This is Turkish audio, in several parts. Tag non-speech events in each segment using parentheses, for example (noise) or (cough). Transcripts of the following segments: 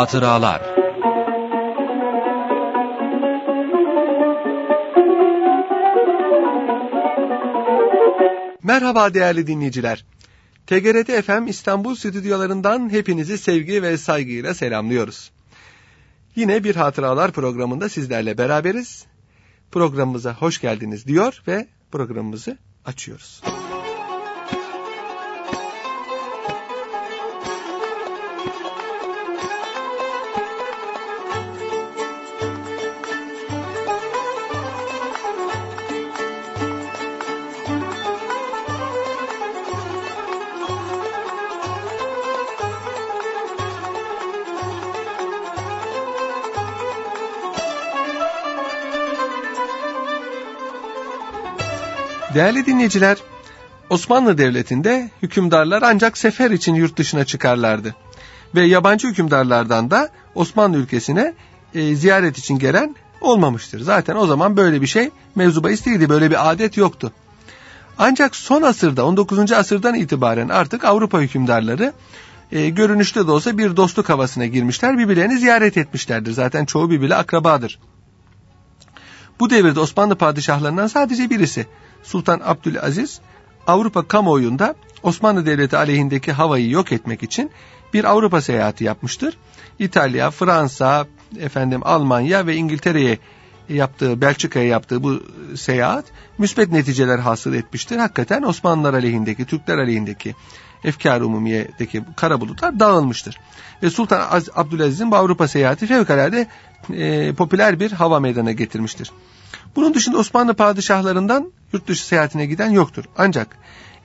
Hatıralar Merhaba değerli dinleyiciler. TGRT FM İstanbul stüdyolarından hepinizi sevgi ve saygıyla selamlıyoruz. Yine bir hatıralar programında sizlerle beraberiz. Programımıza hoş geldiniz diyor ve programımızı açıyoruz. Değerli dinleyiciler, Osmanlı Devleti'nde hükümdarlar ancak sefer için yurt dışına çıkarlardı. Ve yabancı hükümdarlardan da Osmanlı ülkesine e, ziyaret için gelen olmamıştır. Zaten o zaman böyle bir şey mevzu bahis değildi, böyle bir adet yoktu. Ancak son asırda 19. asırdan itibaren artık Avrupa hükümdarları e, görünüşte de olsa bir dostluk havasına girmişler, birbirlerini ziyaret etmişlerdir. Zaten çoğu birbiriyle akrabadır. Bu devirde Osmanlı padişahlarından sadece birisi Sultan Abdülaziz Avrupa kamuoyunda Osmanlı Devleti aleyhindeki havayı yok etmek için bir Avrupa seyahati yapmıştır. İtalya, Fransa, efendim Almanya ve İngiltere'ye yaptığı, Belçika'ya yaptığı bu seyahat müsbet neticeler hasıl etmiştir. Hakikaten Osmanlılar aleyhindeki, Türkler aleyhindeki efkar umumiyedeki kara bulutlar dağılmıştır. Ve Sultan Abdülaziz'in bu Avrupa seyahati fevkalade e, popüler bir hava meydana getirmiştir. Bunun dışında Osmanlı padişahlarından yurt dışı seyahatine giden yoktur. Ancak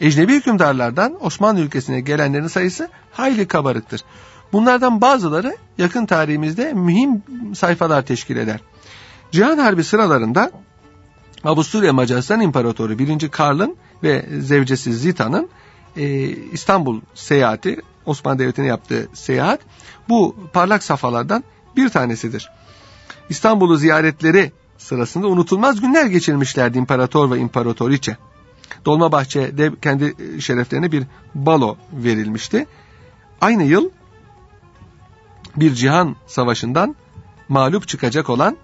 ecnebi hükümdarlardan Osmanlı ülkesine gelenlerin sayısı hayli kabarıktır. Bunlardan bazıları yakın tarihimizde mühim sayfalar teşkil eder. Cihan Harbi sıralarında Avusturya Macaristan İmparatoru 1. Karl'ın ve zevcesi Zita'nın e, İstanbul seyahati, Osmanlı Devleti'ne yaptığı seyahat bu parlak safhalardan bir tanesidir. İstanbul'u ziyaretleri sırasında unutulmaz günler geçirmişlerdi imparator ve imparatoriçe. Dolmabahçe'de kendi şereflerine bir balo verilmişti. Aynı yıl bir cihan savaşından mağlup çıkacak olan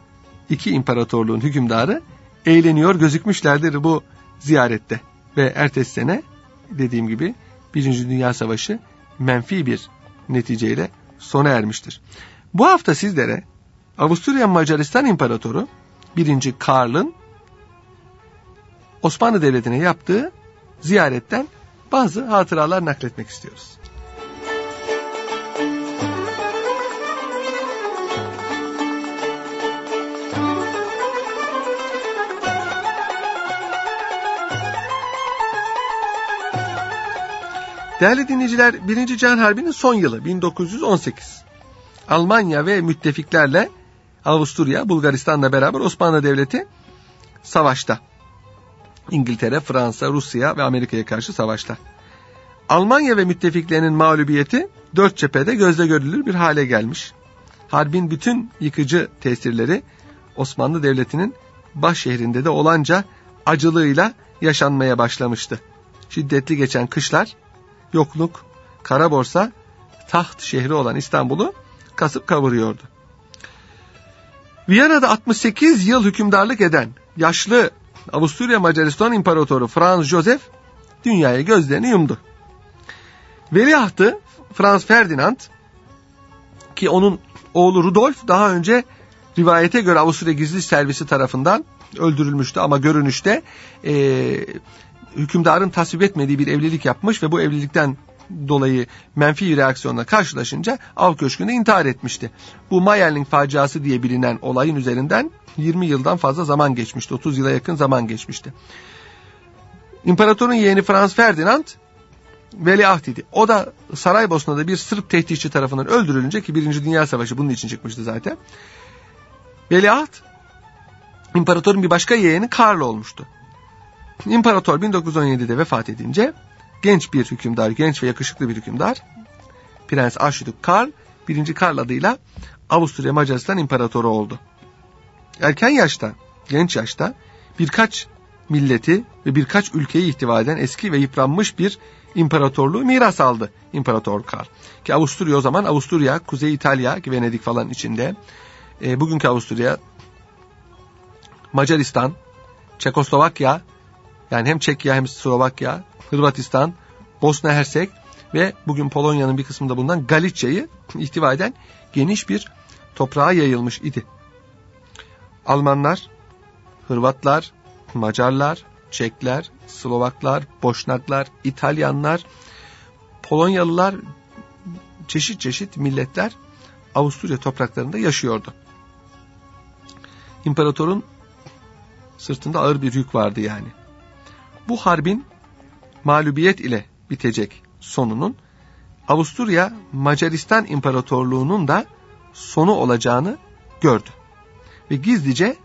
iki imparatorluğun hükümdarı eğleniyor gözükmüşlerdir bu ziyarette. Ve ertesi sene dediğim gibi Birinci Dünya Savaşı menfi bir neticeyle sona ermiştir. Bu hafta sizlere Avusturya Macaristan İmparatoru 1. Karl'ın Osmanlı Devleti'ne yaptığı ziyaretten bazı hatıralar nakletmek istiyoruz. Değerli dinleyiciler, 1. Can Harbi'nin son yılı 1918. Almanya ve müttefiklerle Avusturya, Bulgaristan'la beraber Osmanlı Devleti savaşta. İngiltere, Fransa, Rusya ve Amerika'ya karşı savaşta. Almanya ve müttefiklerinin mağlubiyeti dört cephede gözle görülür bir hale gelmiş. Harbin bütün yıkıcı tesirleri Osmanlı Devleti'nin baş şehrinde de olanca acılığıyla yaşanmaya başlamıştı. Şiddetli geçen kışlar, yokluk, kara borsa, taht şehri olan İstanbul'u kasıp kavuruyordu. Viyana'da 68 yıl hükümdarlık eden yaşlı Avusturya Macaristan İmparatoru Franz Joseph dünyaya gözlerini yumdu. Veliahtı Franz Ferdinand ki onun oğlu Rudolf daha önce rivayete göre Avusturya Gizli Servisi tarafından öldürülmüştü ama görünüşte e, hükümdarın tasvip etmediği bir evlilik yapmış ve bu evlilikten dolayı menfi reaksiyonla karşılaşınca av köşkünde intihar etmişti. Bu Mayerling faciası diye bilinen olayın üzerinden 20 yıldan fazla zaman geçmişti. 30 yıla yakın zaman geçmişti. İmparatorun yeğeni Franz Ferdinand veliaht idi. O da Saraybosna'da bir Sırp tehditçi tarafından öldürülünce ki Birinci Dünya Savaşı bunun için çıkmıştı zaten. Veliaht imparatorun bir başka yeğeni Karl olmuştu. İmparator 1917'de vefat edince genç bir hükümdar, genç ve yakışıklı bir hükümdar. Prens Arşidük Karl, 1. Karl adıyla Avusturya Macaristan İmparatoru oldu. Erken yaşta, genç yaşta birkaç milleti ve birkaç ülkeyi ihtiva eden eski ve yıpranmış bir imparatorluğu miras aldı İmparator Karl. Ki Avusturya o zaman Avusturya, Kuzey İtalya, Venedik falan içinde. E, bugünkü Avusturya, Macaristan, Çekoslovakya, yani hem Çekya hem Slovakya, Hırvatistan, Bosna Hersek ve bugün Polonya'nın bir kısmında bulunan Galicia'yı (laughs) ihtiva eden geniş bir toprağa yayılmış idi. Almanlar, Hırvatlar, Macarlar, Çekler, Slovaklar, Boşnaklar, İtalyanlar, Polonyalılar, çeşit çeşit milletler Avusturya topraklarında yaşıyordu. İmparatorun sırtında ağır bir yük vardı yani. Bu harbin mağlubiyet ile bitecek sonunun Avusturya Macaristan İmparatorluğu'nun da sonu olacağını gördü. Ve gizlice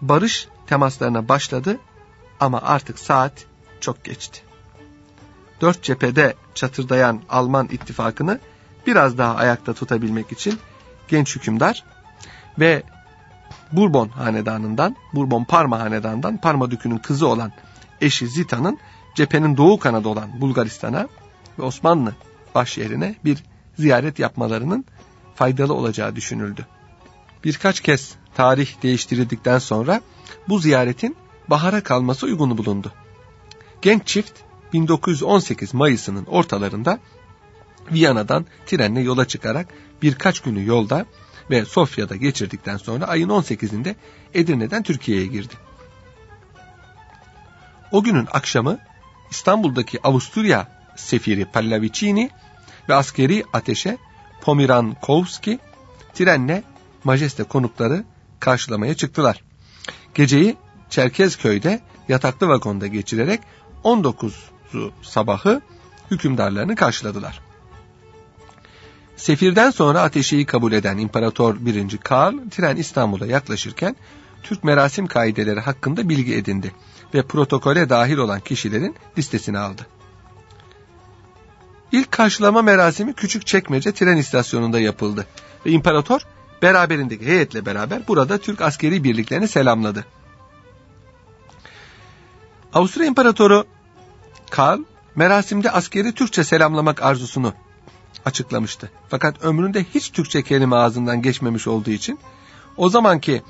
barış temaslarına başladı ama artık saat çok geçti. Dört cephede çatırdayan Alman ittifakını biraz daha ayakta tutabilmek için genç hükümdar ve Bourbon hanedanından, Bourbon Parma hanedanından Parma dükünün kızı olan eşi Zita'nın cephenin doğu kanadı olan Bulgaristan'a ve Osmanlı başşehrine bir ziyaret yapmalarının faydalı olacağı düşünüldü. Birkaç kez tarih değiştirildikten sonra bu ziyaretin bahara kalması uygun bulundu. Genç çift 1918 Mayıs'ının ortalarında Viyana'dan trenle yola çıkarak birkaç günü yolda ve Sofya'da geçirdikten sonra ayın 18'inde Edirne'den Türkiye'ye girdi. O günün akşamı İstanbul'daki Avusturya sefiri Pallavicini ve askeri ateşe Pomirankovski trenle majeste konukları karşılamaya çıktılar. Geceyi Çerkezköy'de yataklı vagonda geçirerek 19'u sabahı hükümdarlarını karşıladılar. Sefirden sonra ateşeyi kabul eden İmparator 1. Karl tren İstanbul'a yaklaşırken Türk merasim kaideleri hakkında bilgi edindi ve protokole dahil olan kişilerin listesini aldı. İlk karşılama merasimi küçük çekmece tren istasyonunda yapıldı ve imparator beraberindeki heyetle beraber burada Türk askeri birliklerini selamladı. Avusturya İmparatoru Karl merasimde askeri Türkçe selamlamak arzusunu açıklamıştı. Fakat ömründe hiç Türkçe kelime ağzından geçmemiş olduğu için o zamanki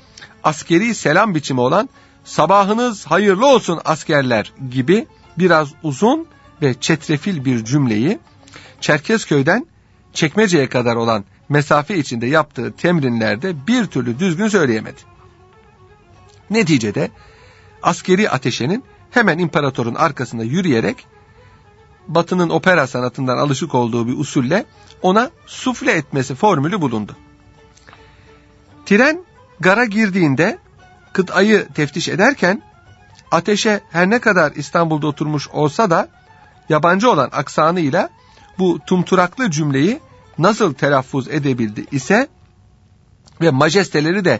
askeri selam biçimi olan sabahınız hayırlı olsun askerler gibi biraz uzun ve çetrefil bir cümleyi Çerkezköy'den Çekmece'ye kadar olan mesafe içinde yaptığı temrinlerde bir türlü düzgün söyleyemedi. Neticede askeri ateşenin hemen imparatorun arkasında yürüyerek Batı'nın opera sanatından alışık olduğu bir usulle ona sufle etmesi formülü bulundu. Tren gara girdiğinde kıtayı teftiş ederken ateşe her ne kadar İstanbul'da oturmuş olsa da yabancı olan aksanıyla bu tumturaklı cümleyi nasıl telaffuz edebildi ise ve majesteleri de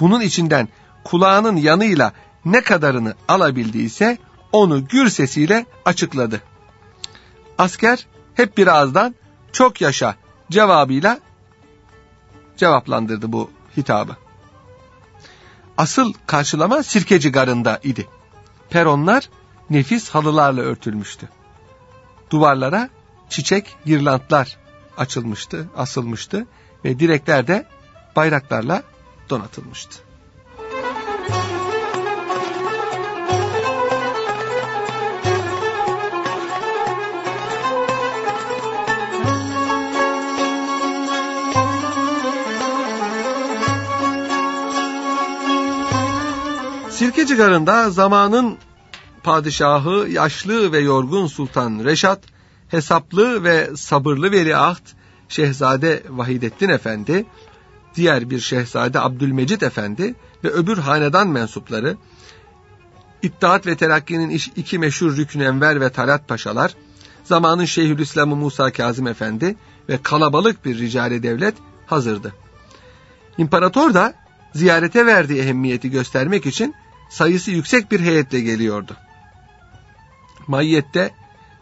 bunun içinden kulağının yanıyla ne kadarını alabildiyse onu gür sesiyle açıkladı. Asker hep bir ağızdan çok yaşa cevabıyla cevaplandırdı bu hitabı. Asıl karşılama Sirkeci Garı'nda idi. Peronlar nefis halılarla örtülmüştü. Duvarlara çiçek girlantlar açılmıştı, asılmıştı ve direkler de bayraklarla donatılmıştı. Sirkeci Garı'nda zamanın padişahı yaşlı ve yorgun Sultan Reşat, hesaplı ve sabırlı veliaht Şehzade Vahidettin Efendi, diğer bir Şehzade Abdülmecit Efendi ve öbür hanedan mensupları, İttihat ve Terakki'nin iki meşhur Rüknü Enver ve Talat Paşalar, zamanın Şeyhülislam'ı Musa Kazım Efendi ve kalabalık bir ricali devlet hazırdı. İmparator da ziyarete verdiği ehemmiyeti göstermek için sayısı yüksek bir heyetle geliyordu. Mayyette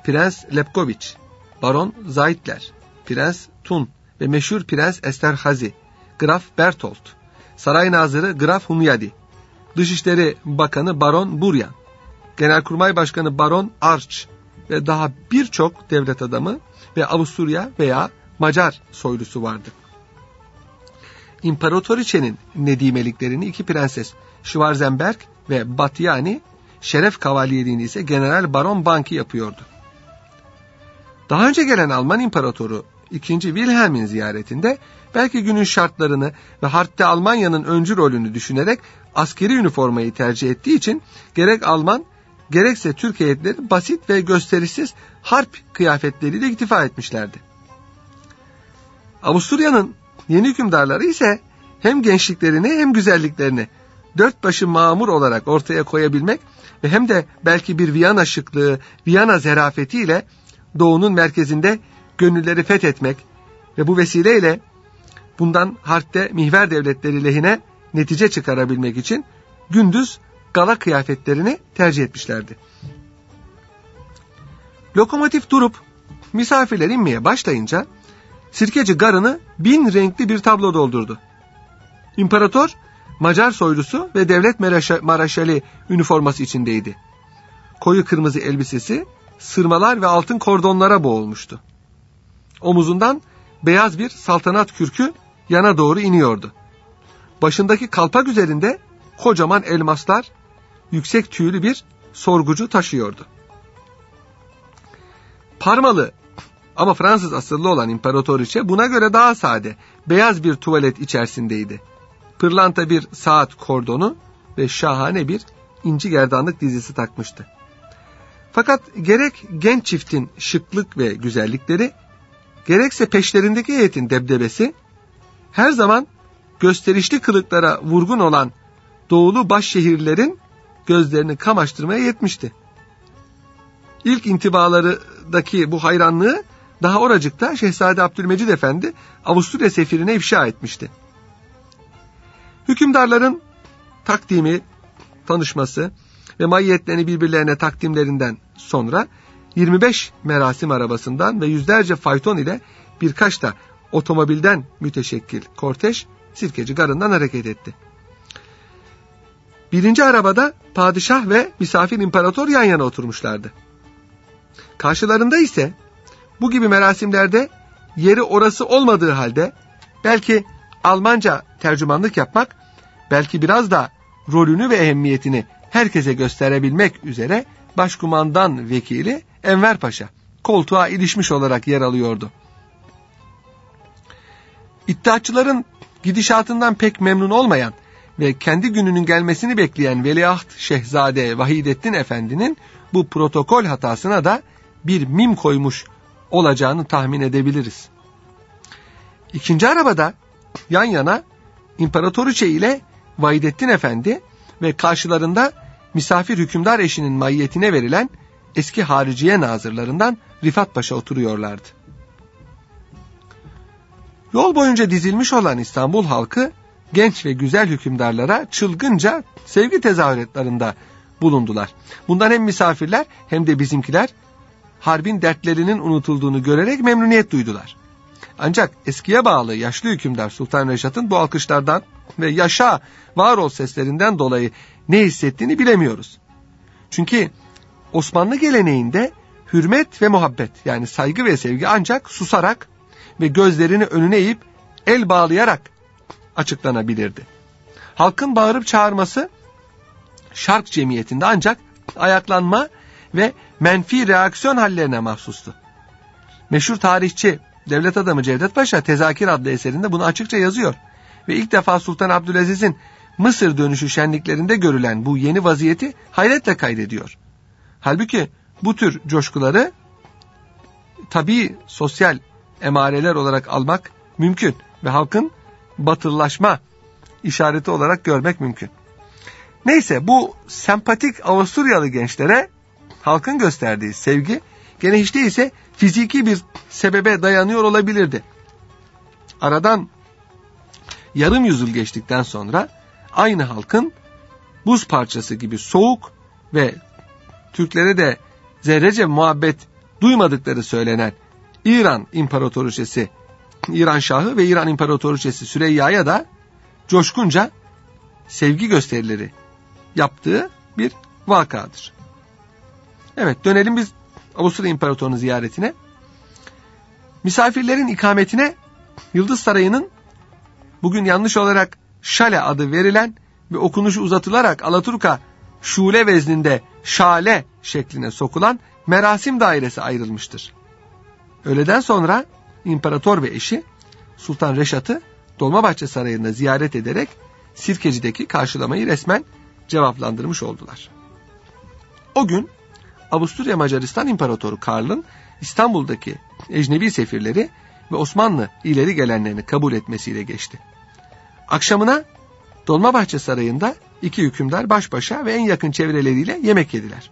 Prens Lepkoviç, Baron Zaitler, Prens Tun ve meşhur Prens Esterhazy, Graf Bertolt, Saray Nazırı Graf Humyadi, Dışişleri Bakanı Baron Buryan Genelkurmay Başkanı Baron Arch ve daha birçok devlet adamı ve Avusturya veya Macar soylusu vardı. İmparatoriçenin nedimeliklerini iki prenses Schwarzenberg ve Batyani, şeref kavalyeliğini ise General Baron Banki yapıyordu. Daha önce gelen Alman imparatoru 2. Wilhelm'in ziyaretinde belki günün şartlarını ve harpte Almanya'nın öncü rolünü düşünerek askeri üniformayı tercih ettiği için gerek Alman gerekse Türk heyetleri basit ve gösterişsiz harp kıyafetleriyle iktifa etmişlerdi. Avusturya'nın yeni hükümdarları ise hem gençliklerini hem güzelliklerini dört başı mamur olarak ortaya koyabilmek ve hem de belki bir Viyana şıklığı, Viyana zerafetiyle doğunun merkezinde gönülleri fethetmek ve bu vesileyle bundan harpte mihver devletleri lehine netice çıkarabilmek için gündüz gala kıyafetlerini tercih etmişlerdi. Lokomotif durup misafirler inmeye başlayınca sirkeci garını bin renkli bir tablo doldurdu. İmparator Macar soylusu ve devlet maraşali üniforması içindeydi. Koyu kırmızı elbisesi sırmalar ve altın kordonlara boğulmuştu. Omuzundan beyaz bir saltanat kürkü yana doğru iniyordu. Başındaki kalpak üzerinde kocaman elmaslar yüksek tüylü bir sorgucu taşıyordu. Parmalı ama Fransız asıllı olan imparatoriçe buna göre daha sade, beyaz bir tuvalet içerisindeydi. Pırlanta bir saat kordonu ve şahane bir inci gerdanlık dizisi takmıştı. Fakat gerek genç çiftin şıklık ve güzellikleri, gerekse peşlerindeki heyetin debdebesi, her zaman gösterişli kılıklara vurgun olan doğulu baş şehirlerin gözlerini kamaştırmaya yetmişti. İlk intibalarındaki bu hayranlığı daha oracıkta Şehzade Abdülmecid Efendi Avusturya sefirine ifşa etmişti. Hükümdarların takdimi, tanışması ve maiyetlerini birbirlerine takdimlerinden sonra 25 merasim arabasından ve yüzlerce fayton ile birkaç da otomobilden müteşekkil korteş Sirkeci Garı'ndan hareket etti. Birinci arabada padişah ve misafir imparator yan yana oturmuşlardı. Karşılarında ise bu gibi merasimlerde yeri orası olmadığı halde belki Almanca tercümanlık yapmak, belki biraz da rolünü ve ehemmiyetini herkese gösterebilmek üzere başkumandan vekili Enver Paşa koltuğa ilişmiş olarak yer alıyordu. İttihatçıların gidişatından pek memnun olmayan ve kendi gününün gelmesini bekleyen Veliaht Şehzade Vahidettin Efendi'nin bu protokol hatasına da bir mim koymuş olacağını tahmin edebiliriz. İkinci arabada yan yana İmparatoriçe ile Vahidettin Efendi ve karşılarında misafir hükümdar eşinin maiyetine verilen eski hariciye nazırlarından Rifat Paşa oturuyorlardı. Yol boyunca dizilmiş olan İstanbul halkı genç ve güzel hükümdarlara çılgınca sevgi tezahüratlarında bulundular. Bundan hem misafirler hem de bizimkiler harbin dertlerinin unutulduğunu görerek memnuniyet duydular. Ancak eskiye bağlı yaşlı hükümdar Sultan Reşat'ın bu alkışlardan ve yaşa var ol seslerinden dolayı ne hissettiğini bilemiyoruz. Çünkü Osmanlı geleneğinde hürmet ve muhabbet yani saygı ve sevgi ancak susarak ve gözlerini önüne eğip el bağlayarak açıklanabilirdi. Halkın bağırıp çağırması şark cemiyetinde ancak ayaklanma ve menfi reaksiyon hallerine mahsustu. Meşhur tarihçi devlet adamı Cevdet Paşa Tezakir adlı eserinde bunu açıkça yazıyor. Ve ilk defa Sultan Abdülaziz'in Mısır dönüşü şenliklerinde görülen bu yeni vaziyeti hayretle kaydediyor. Halbuki bu tür coşkuları tabii sosyal emareler olarak almak mümkün ve halkın batırlaşma işareti olarak görmek mümkün. Neyse bu sempatik Avusturyalı gençlere halkın gösterdiği sevgi gene hiç değilse fiziki bir sebebe dayanıyor olabilirdi. Aradan yarım yüzyıl geçtikten sonra aynı halkın buz parçası gibi soğuk ve Türklere de zerrece muhabbet duymadıkları söylenen İran İmparatoriçesi İran Şahı ve İran İmparatoriçesi Süreyya'ya da coşkunca sevgi gösterileri yaptığı bir vakadır. Evet dönelim biz Avusturya İmparatorluğu'nun ziyaretine. Misafirlerin ikametine Yıldız Sarayı'nın bugün yanlış olarak Şale adı verilen ve okunuşu uzatılarak Alaturka şule vezninde şale şekline sokulan merasim dairesi ayrılmıştır. Öğleden sonra imparator ve eşi Sultan Reşat'ı Dolmabahçe Sarayı'nda ziyaret ederek Sirkeci'deki karşılamayı resmen cevaplandırmış oldular. O gün Avusturya Macaristan İmparatoru Karl'ın İstanbul'daki ecnebi sefirleri ve Osmanlı ileri gelenlerini kabul etmesiyle geçti. Akşamına Dolmabahçe Sarayı'nda iki hükümdar baş başa ve en yakın çevreleriyle yemek yediler.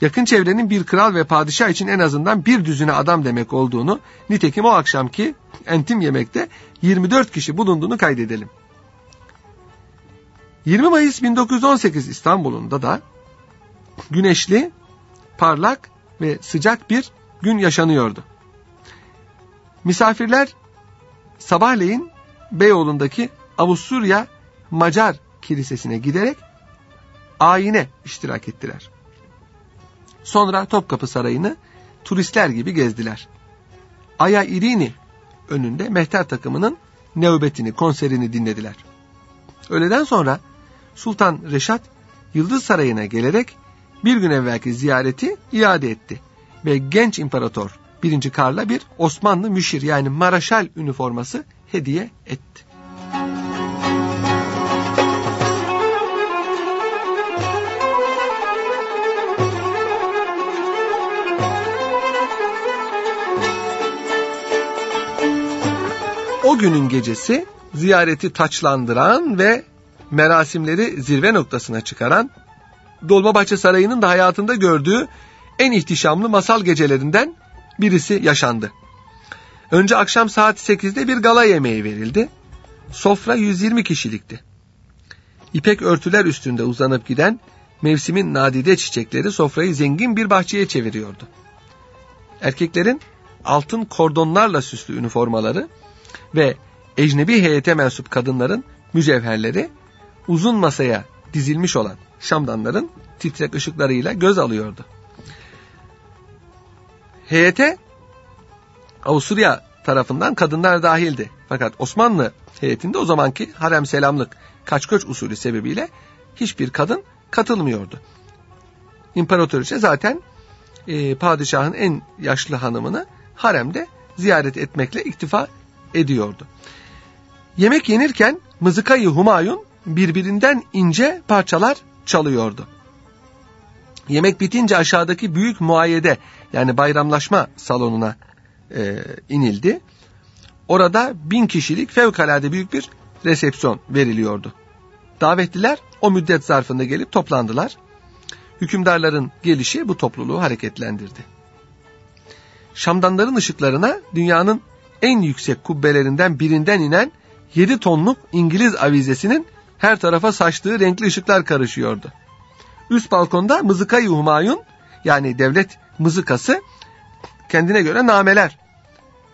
Yakın çevrenin bir kral ve padişah için en azından bir düzine adam demek olduğunu, nitekim o akşamki entim yemekte 24 kişi bulunduğunu kaydedelim. 20 Mayıs 1918 İstanbul'unda da güneşli, parlak ve sıcak bir gün yaşanıyordu. Misafirler sabahleyin Beyoğlu'ndaki Avusturya Macar Kilisesi'ne giderek ayine iştirak ettiler. Sonra Topkapı Sarayı'nı turistler gibi gezdiler. Aya Irini önünde mehter takımının nöbetini, konserini dinlediler. Öğleden sonra Sultan Reşat Yıldız Sarayı'na gelerek bir gün evvelki ziyareti iade etti ve genç imparator 1. Karl'a bir Osmanlı müşir yani maraşal üniforması hediye etti. O günün gecesi ziyareti taçlandıran ve merasimleri zirve noktasına çıkaran Dolmabahçe Sarayı'nın da hayatında gördüğü en ihtişamlı masal gecelerinden birisi yaşandı. Önce akşam saat 8'de bir gala yemeği verildi. Sofra 120 kişilikti. İpek örtüler üstünde uzanıp giden mevsimin nadide çiçekleri sofrayı zengin bir bahçeye çeviriyordu. Erkeklerin altın kordonlarla süslü üniformaları ve ecnebi heyete mensup kadınların mücevherleri uzun masaya dizilmiş olan şamdanların titrek ışıklarıyla göz alıyordu. Heyete Avusturya tarafından kadınlar dahildi. Fakat Osmanlı heyetinde o zamanki harem selamlık kaç göç usulü sebebiyle hiçbir kadın katılmıyordu. İmparatoriçe zaten e, padişahın en yaşlı hanımını haremde ziyaret etmekle iktifa ediyordu. Yemek yenirken mızıkayı Humayun birbirinden ince parçalar çalıyordu. Yemek bitince aşağıdaki büyük muayyede yani bayramlaşma salonuna e, inildi. Orada bin kişilik fevkalade büyük bir resepsiyon veriliyordu. Davetliler o müddet zarfında gelip toplandılar. Hükümdarların gelişi bu topluluğu hareketlendirdi. Şamdanların ışıklarına dünyanın en yüksek kubbelerinden birinden inen 7 tonluk İngiliz avizesinin her tarafa saçtığı renkli ışıklar karışıyordu. Üst balkonda mızıkayı humayun yani devlet mızıkası kendine göre nameler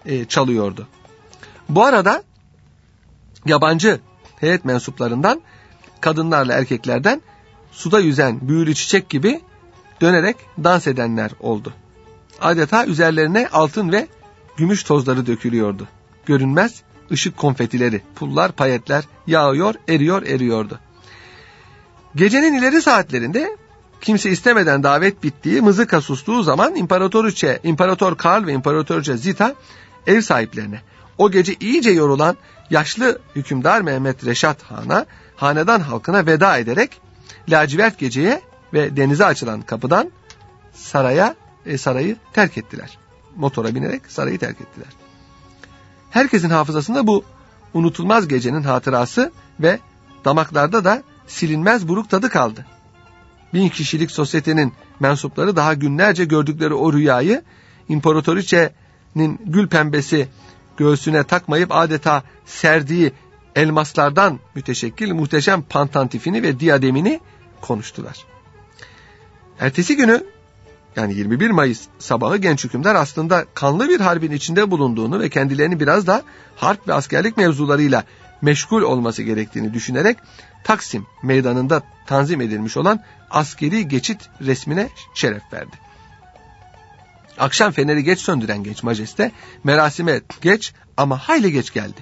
e, çalıyordu. Bu arada yabancı heyet mensuplarından kadınlarla erkeklerden suda yüzen büyülü çiçek gibi dönerek dans edenler oldu. Adeta üzerlerine altın ve gümüş tozları dökülüyordu. Görünmez ışık konfetileri, pullar, payetler yağıyor, eriyor, eriyordu. Gecenin ileri saatlerinde kimse istemeden davet bittiği mızıka sustuğu zaman İmparatoriçe, İmparator Karl ve İmparatoriçe Zita ev sahiplerine o gece iyice yorulan yaşlı hükümdar Mehmet Reşat Han'a, hanedan halkına veda ederek lacivert geceye ve denize açılan kapıdan saraya e, sarayı terk ettiler. Motora binerek sarayı terk ettiler. Herkesin hafızasında bu unutulmaz gecenin hatırası ve damaklarda da silinmez buruk tadı kaldı. Bin kişilik sosyetenin mensupları daha günlerce gördükleri o rüyayı imparatoriçenin gül pembesi göğsüne takmayıp adeta serdiği elmaslardan müteşekkil muhteşem pantantifini ve diademini konuştular. Ertesi günü yani 21 Mayıs sabahı genç hükümdar aslında kanlı bir harbin içinde bulunduğunu ve kendilerini biraz da harp ve askerlik mevzularıyla meşgul olması gerektiğini düşünerek Taksim meydanında tanzim edilmiş olan askeri geçit resmine şeref verdi. Akşam feneri geç söndüren genç majeste merasime geç ama hayli geç geldi.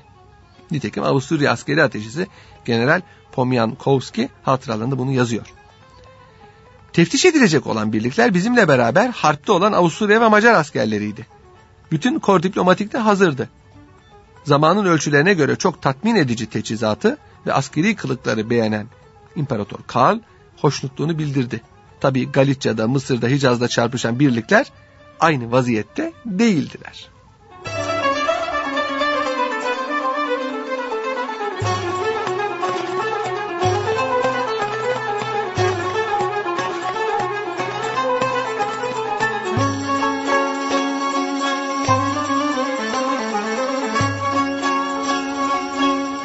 Nitekim Avusturya askeri ateşisi General Pomyankowski hatıralarında bunu yazıyor. Teftiş edilecek olan birlikler bizimle beraber harpte olan Avusturya ve Macar askerleriydi. Bütün kor diplomatik de hazırdı. Zamanın ölçülerine göre çok tatmin edici teçhizatı ve askeri kılıkları beğenen İmparator Karl hoşnutluğunu bildirdi. Tabi Galicia'da, Mısır'da, Hicaz'da çarpışan birlikler aynı vaziyette değildiler.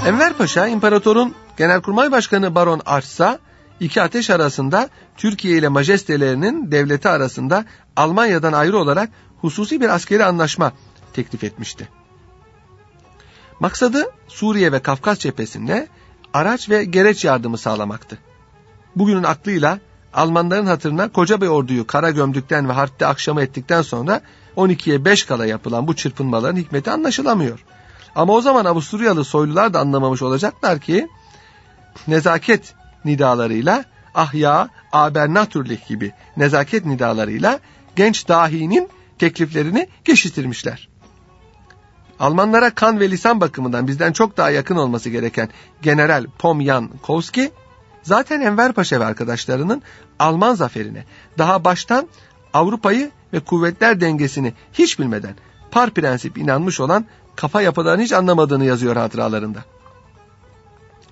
Enver Paşa imparatorun genelkurmay başkanı Baron Arsa iki ateş arasında Türkiye ile majestelerinin devleti arasında Almanya'dan ayrı olarak hususi bir askeri anlaşma teklif etmişti. Maksadı Suriye ve Kafkas cephesinde araç ve gereç yardımı sağlamaktı. Bugünün aklıyla Almanların hatırına koca bir orduyu kara gömdükten ve harpte akşama ettikten sonra 12'ye 5 kala yapılan bu çırpınmaların hikmeti anlaşılamıyor. Ama o zaman Avusturyalı soylular da anlamamış olacaklar ki nezaket nidalarıyla ahya, abernatürlük gibi nezaket nidalarıyla genç dahinin tekliflerini geçiştirmişler. Almanlara kan ve lisan bakımından bizden çok daha yakın olması gereken General Pomyankowski zaten Enver Paşa ve arkadaşlarının Alman zaferine daha baştan Avrupa'yı ve kuvvetler dengesini hiç bilmeden par prensip inanmış olan kafa yapılarını hiç anlamadığını yazıyor hatıralarında.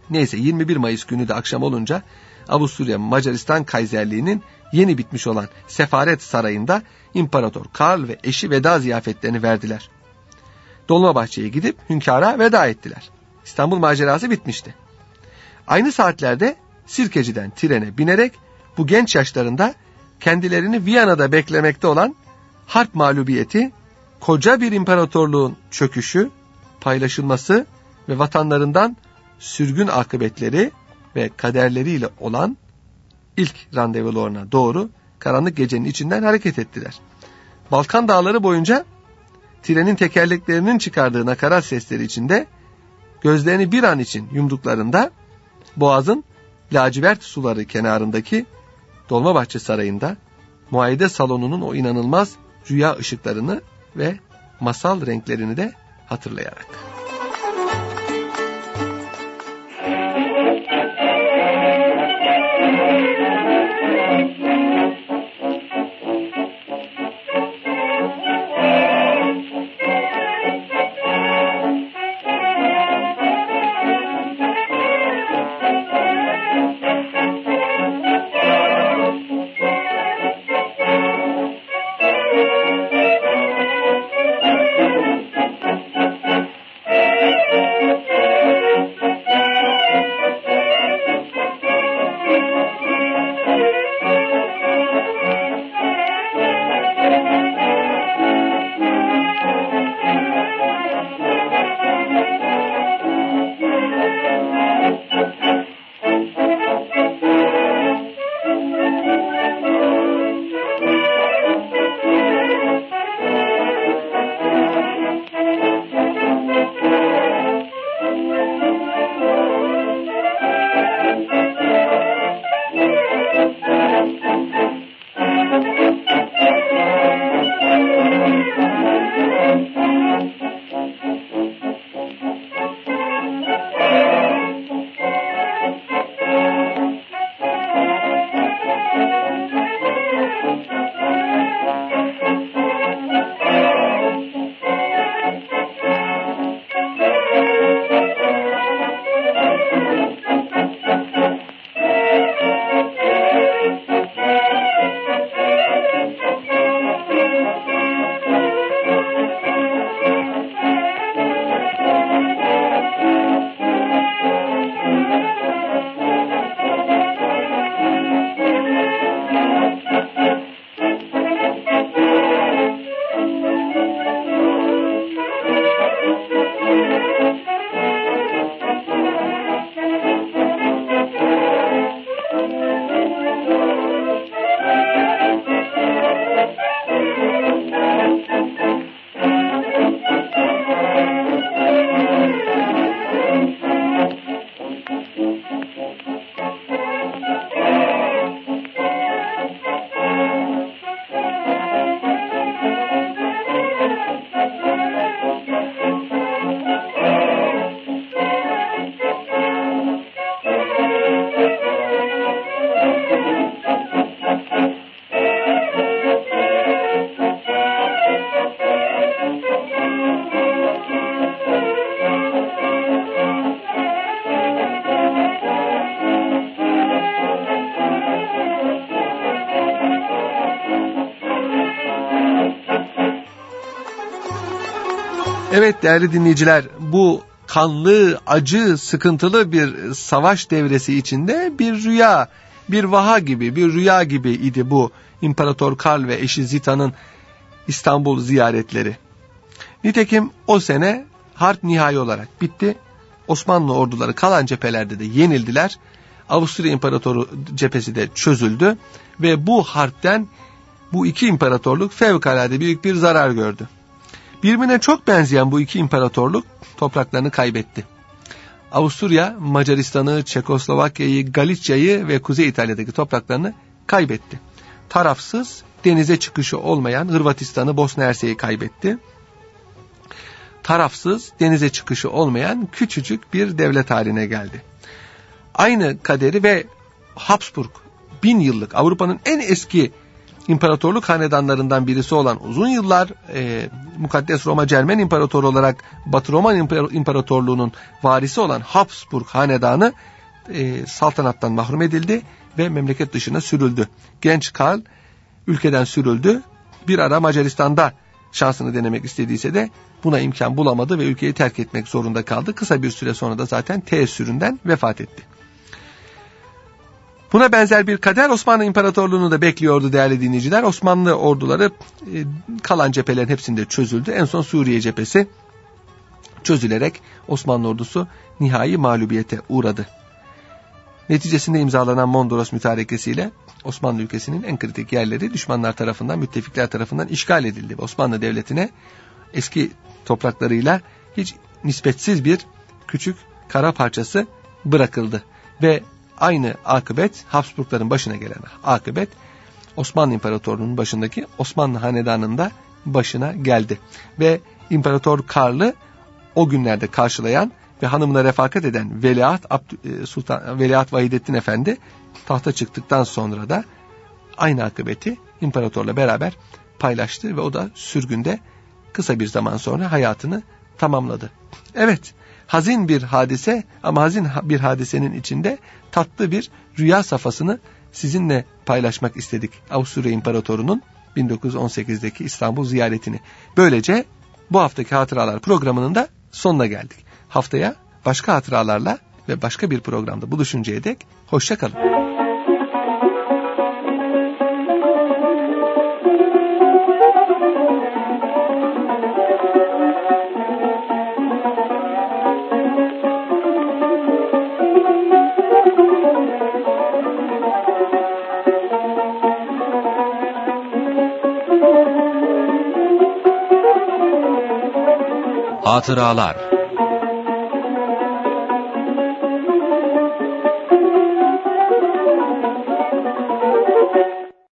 Neyse 21 Mayıs günü de akşam olunca Avusturya Macaristan Kaiserliği'nin yeni bitmiş olan Sefaret Sarayı'nda İmparator Karl ve eşi veda ziyafetlerini verdiler. Dolmabahçe'ye gidip hünkâra veda ettiler. İstanbul macerası bitmişti. Aynı saatlerde Sirkeci'den trene binerek bu genç yaşlarında kendilerini Viyana'da beklemekte olan harp mağlubiyeti, koca bir imparatorluğun çöküşü, paylaşılması ve vatanlarından sürgün akıbetleri ve kaderleriyle olan ilk randevularına doğru karanlık gecenin içinden hareket ettiler. Balkan dağları boyunca trenin tekerleklerinin çıkardığı nakarat sesleri içinde gözlerini bir an için yumduklarında boğazın lacivert suları kenarındaki Dolmabahçe Sarayı'nda muayede salonunun o inanılmaz rüya ışıklarını ve masal renklerini de hatırlayarak. Evet değerli dinleyiciler bu kanlı, acı, sıkıntılı bir savaş devresi içinde bir rüya, bir vaha gibi, bir rüya gibi idi bu İmparator Karl ve eşi Zita'nın İstanbul ziyaretleri. Nitekim o sene harp nihai olarak bitti. Osmanlı orduları kalan cephelerde de yenildiler. Avusturya İmparatoru cephesi de çözüldü ve bu harpten bu iki imparatorluk fevkalade büyük bir zarar gördü. Birbirine çok benzeyen bu iki imparatorluk topraklarını kaybetti. Avusturya, Macaristan'ı, Çekoslovakya'yı, Galicia'yı ve Kuzey İtalya'daki topraklarını kaybetti. Tarafsız, denize çıkışı olmayan Hırvatistan'ı, Bosna Hersek'i kaybetti. Tarafsız, denize çıkışı olmayan küçücük bir devlet haline geldi. Aynı kaderi ve Habsburg bin yıllık Avrupa'nın en eski imparatorluk hanedanlarından birisi olan uzun yıllar e, Mukaddes Roma Cermen İmparatoru olarak Batı Roma İmparatorluğu'nun varisi olan Habsburg hanedanı e, saltanattan mahrum edildi ve memleket dışına sürüldü. Genç Karl ülkeden sürüldü. Bir ara Macaristan'da şansını denemek istediyse de buna imkan bulamadı ve ülkeyi terk etmek zorunda kaldı. Kısa bir süre sonra da zaten teessüründen vefat etti. Buna benzer bir kader Osmanlı İmparatorluğu'nu da bekliyordu değerli dinleyiciler. Osmanlı orduları e, kalan cephelerin hepsinde çözüldü. En son Suriye cephesi çözülerek Osmanlı ordusu nihai mağlubiyete uğradı. Neticesinde imzalanan Mondros mütarekesiyle Osmanlı ülkesinin en kritik yerleri düşmanlar tarafından, müttefikler tarafından işgal edildi. Osmanlı Devleti'ne eski topraklarıyla hiç nispetsiz bir küçük kara parçası bırakıldı. Ve aynı akıbet Habsburgların başına gelen akıbet Osmanlı İmparatorluğu'nun başındaki Osmanlı Hanedanı'nda başına geldi. Ve İmparator Karl'ı o günlerde karşılayan ve hanımına refakat eden Veliaht, Abdü, e, Sultan, Veliaht Vahidettin Efendi tahta çıktıktan sonra da aynı akıbeti imparatorla beraber paylaştı ve o da sürgünde kısa bir zaman sonra hayatını tamamladı. Evet, hazin bir hadise ama hazin bir hadisenin içinde tatlı bir rüya safhasını sizinle paylaşmak istedik. Avusturya İmparatoru'nun 1918'deki İstanbul ziyaretini. Böylece bu haftaki hatıralar programının da sonuna geldik. Haftaya başka hatıralarla ve başka bir programda buluşuncaya dek hoşçakalın. Hatıralar